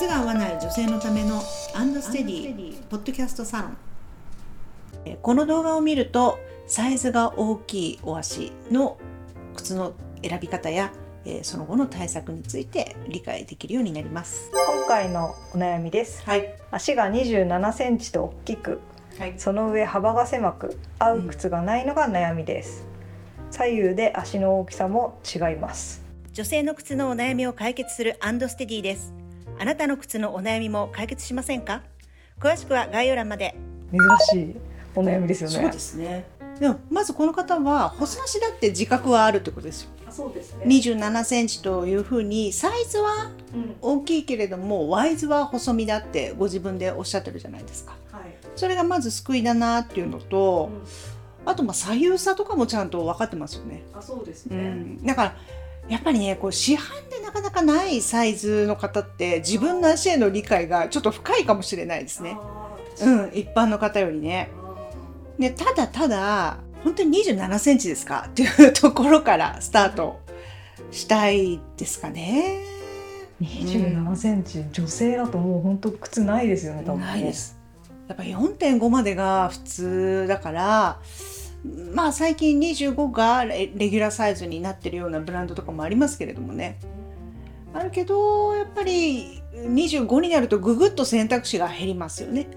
靴が合わない女性のためのアンドステディポッドキャストサロン。えーこの動画を見るとサイズが大きいお足の靴の選び方や、えーその後の対策について理解できるようになります。今回のお悩みです。はい、足が27センチと大きくはい、その上幅が狭く合う靴がないのが悩みです。左右で足の大きさも違います。女性の靴のお悩みを解決するアンドステディですあなたの靴のお悩みも解決しませんか？詳しくは概要欄まで珍しいお悩みですよねそうですね。でもまずこの方は細足だって自覚はあるってことですよ。そうですね27センチというふうにサイズはうん大きいけれどもワイズは細身だってご自分でおっしゃってるじゃないですか。はいそれがまず救いだなっていうのと、あとまあ左右差とかもちゃんと分かってますよね。あそうですうん、だからやっぱりねこう市販でなかなかないサイズの方って自分の足への理解がちょっと深いかもしれないですね。うん、一般の方よりね。ねただただ本当に27センチですか？っていうところからスタートしたいですかね。27センチ、女性だともう本当靴ないですよね多分ねないです。やっぱ4.5までが普通だからまあ最近25がレレギュラーサイズになってるようなブランドとかもありますけれどもねあるけどやっぱり25になるとぐぐっと選択肢が減りますよね。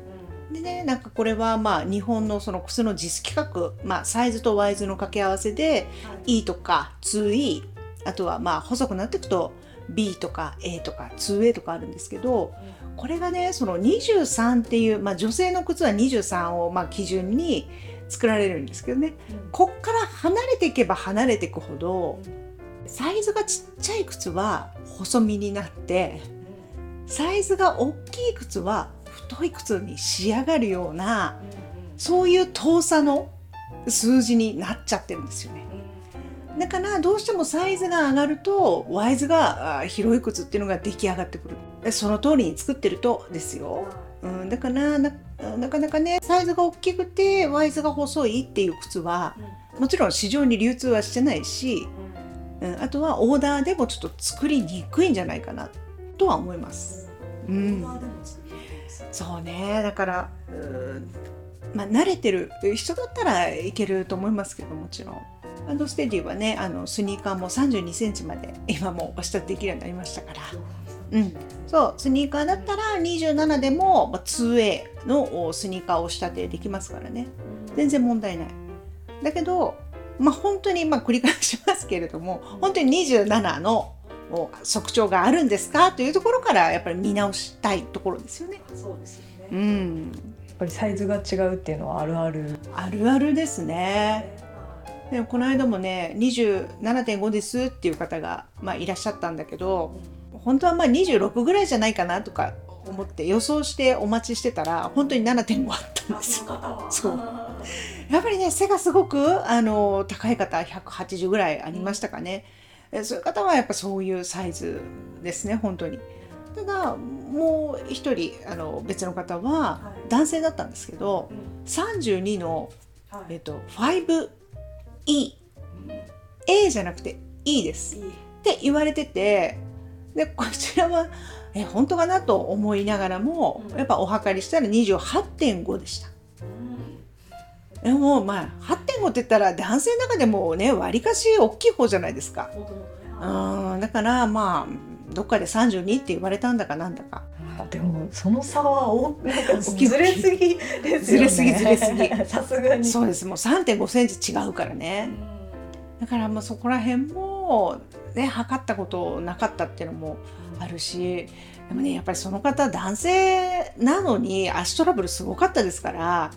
でねなんかこれはまあ日本のその靴の実規格、まあ、サイズとワイズの掛け合わせで E とか 2E あとはまあ細くなっていくと B とか A とか 2A とかあるんですけどこれがねその23っていう、まあ、女性の靴は23をまあ基準に作られるんですけどね。こっから離れていけば離れていくほどサイズがちっちゃい靴は細身になってサイズが大きい靴は太い靴に仕上がるようなそういう遠さの数字になっちゃってるんですよね。だからどうしてもサイズが上がるとワイズがあ広い靴っていうのが出来上がってくる。でその通りに作ってるとですよ、うん、だからななかなかねサイズが大きくてワイズが細いっていう靴はもちろん市場に流通はしてないし、あとはオーダーでもちょっと作りにくいんじゃないかなとは思います。うん、そうね。だからまあ慣れてる人だったらいけると思いますけどもちろん。アンドステディはねあのスニーカーも3 2センチまで今も押し立てできるようになりましたから、うん、そうスニーカーだったら27でもまあ 2A のスニーカーを押し立てできますからね。全然問題ない。だけどまあ本当にまあ繰り返しますけれども本当に27のお測徴があるんですかというところからやっぱり見直したいところですよね。そうですよね。うん、やっぱりサイズが違うっていうのはあるある。あるあるですね。でもこの間もね27.5ですっていう方が、まあ、いらっしゃったんだけど本当はまあ26ぐらいじゃないかなとか思って予想してお待ちしてたら本当に7.5あったんですよ。そうやっぱりね背がすごくあの高い方180ぐらいありましたかね、えそういう方はやっぱそういうサイズですね本当に。ただもう一人あの別の方は男性だったんですけど32のえっと、5E。A じゃなくて E です。って言われてて、で、こちらは、え、本当かなと思いながらも、うんやっぱお測りしたら28.5でした。でも、まあ、8.5って言ったら男性の中でもね、わりかし大きい方じゃないですか。うん、だから、まあ、どっかで32って言われたんだかなんだか。あでもその差はおなんか大きいずれすぎですよねずれすぎずれすぎ さすがにそうです。もう3.5センチ違うからね。だからまあそこら辺もね測ったことなかったっていうのもあるしでもねやっぱりその方男性なのに足トラブルすごかったですから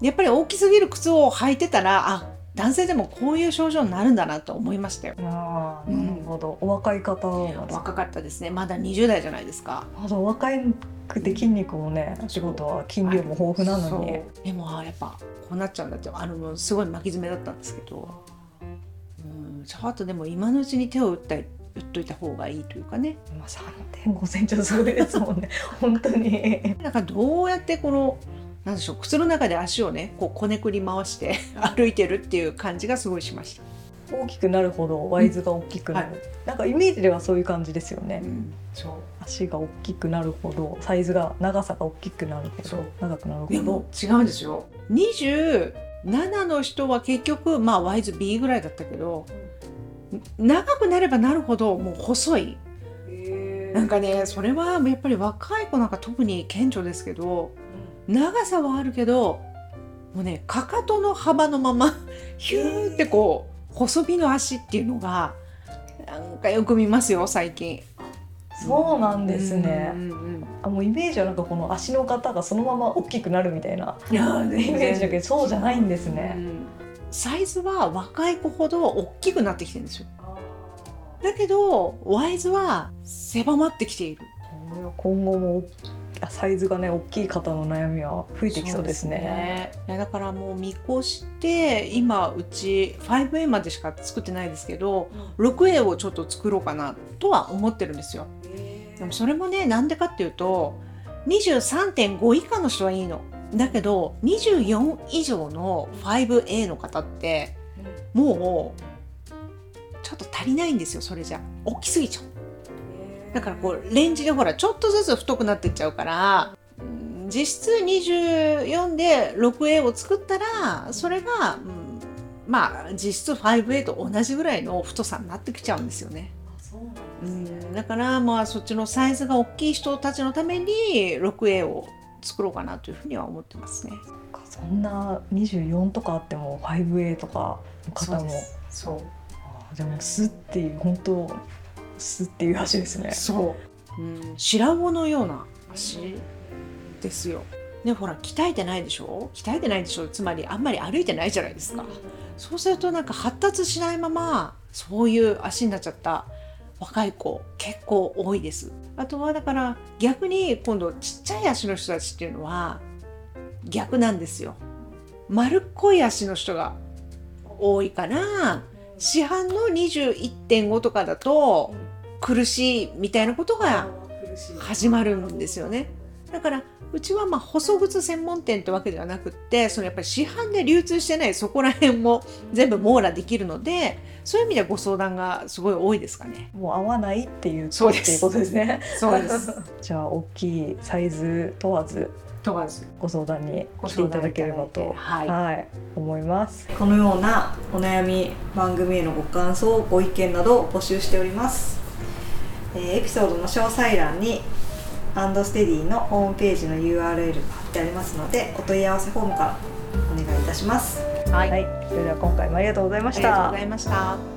やっぱり大きすぎる靴を履いてたらあ男性でもこういう症状になるんだなと思いましたよ。なるほど、お若い方若かったですね。まだ20代じゃないですか。あとお若くて筋肉もね仕事は筋量も豊富なのに。でもあやっぱこうなっちゃうんだってあのもうすごい巻き爪だったんですけど、うん、ちょっとでも今のうちに手を打った打っといた方がいいというかね。まあ3.5センチはすごいですもんね。本当に。だからどうやってこのなんでしょう靴の中で足をねこうこねくり回して 歩いてるっていう感じがすごいしました。大きくなるほどワイズが大きくなる、うん。はなんかイメージではそういう感じですよね、そう。足が大きくなるほどサイズが長さが大きくなるほそう。ど長くなるほでも違うんですよ。27の人は結局まあワイズ B ぐらいだったけど長くなればなるほどもう細い。なんかねそれはやっぱり若い子なんか特に顕著ですけど長さはあるけどもうねかかとの幅のまま ヒューってこう細身の足っていうのがなんかよく見ますよ最近。そうなんですね、うんうんうんあもうイメージはなんかこの足の型がそのまま大きくなるみたいなイメージだけどそうじゃないんですね、うんサイズは若い子ほど大きくなってきてるんですよ。だけどワイズは狭まってきている。これは今後もあサイズがね大きい方の悩みは増えてきそうですね。いやだからもう見越して今うち 5A までしか作ってないですけど 6A をちょっと作ろうかなとは思ってるんですよ。でもそれもねなんでかっていうと23.5以下の人はいいの。だけど24以上の 5A の方ってもうちょっと足りないんですよそれじゃ大きすぎちゃう。だからこうレンジでほらちょっとずつ太くなってっちゃうからうん実質24で 6A を作ったらそれが、うんまあ実質 5A と同じぐらいの太さになってきちゃうんですよね。うんだからまあそっちのサイズが大きい人たちのために 6A を作ろうかなというふうには思ってますね。そんな24とかあっても 5A とかの方もそうあでもスっていう本当スっていう足ですね。そう、うん、白魚のような足ですよ。ねほら鍛えてないでしょ？鍛えてないでしょ？つまりあんまり歩いてないじゃないですか。そうするとなんか発達しないままそういう足になっちゃった若い子結構多いです。あとはだから逆に今度ちっちゃい足の人たちっていうのは逆なんですよ。丸っこい足の人が多いから市販の21.5とかだと苦しいみたいなことが始まるんですよね。だからうちはまあ細靴専門店ってわけではなくってそのやっぱり市販で流通してないそこら辺も全部網羅できるのでそういう意味ではご相談がすごい多いですかね。もう合わないっていうそうですっていうことですね。そうです。じゃあ大きいサイズ問わず問わずご相談に来ていただければとはいはい、思います。このようなお悩み番組へのご感想ご意見などを募集しております、えーエピソードの詳細欄にアンドステディのホームページの URL が貼ってありますのでお問い合わせフォームからお願いいたしますはい、はい、それでは今回もありがとうございまあしたりがとうござ。いました。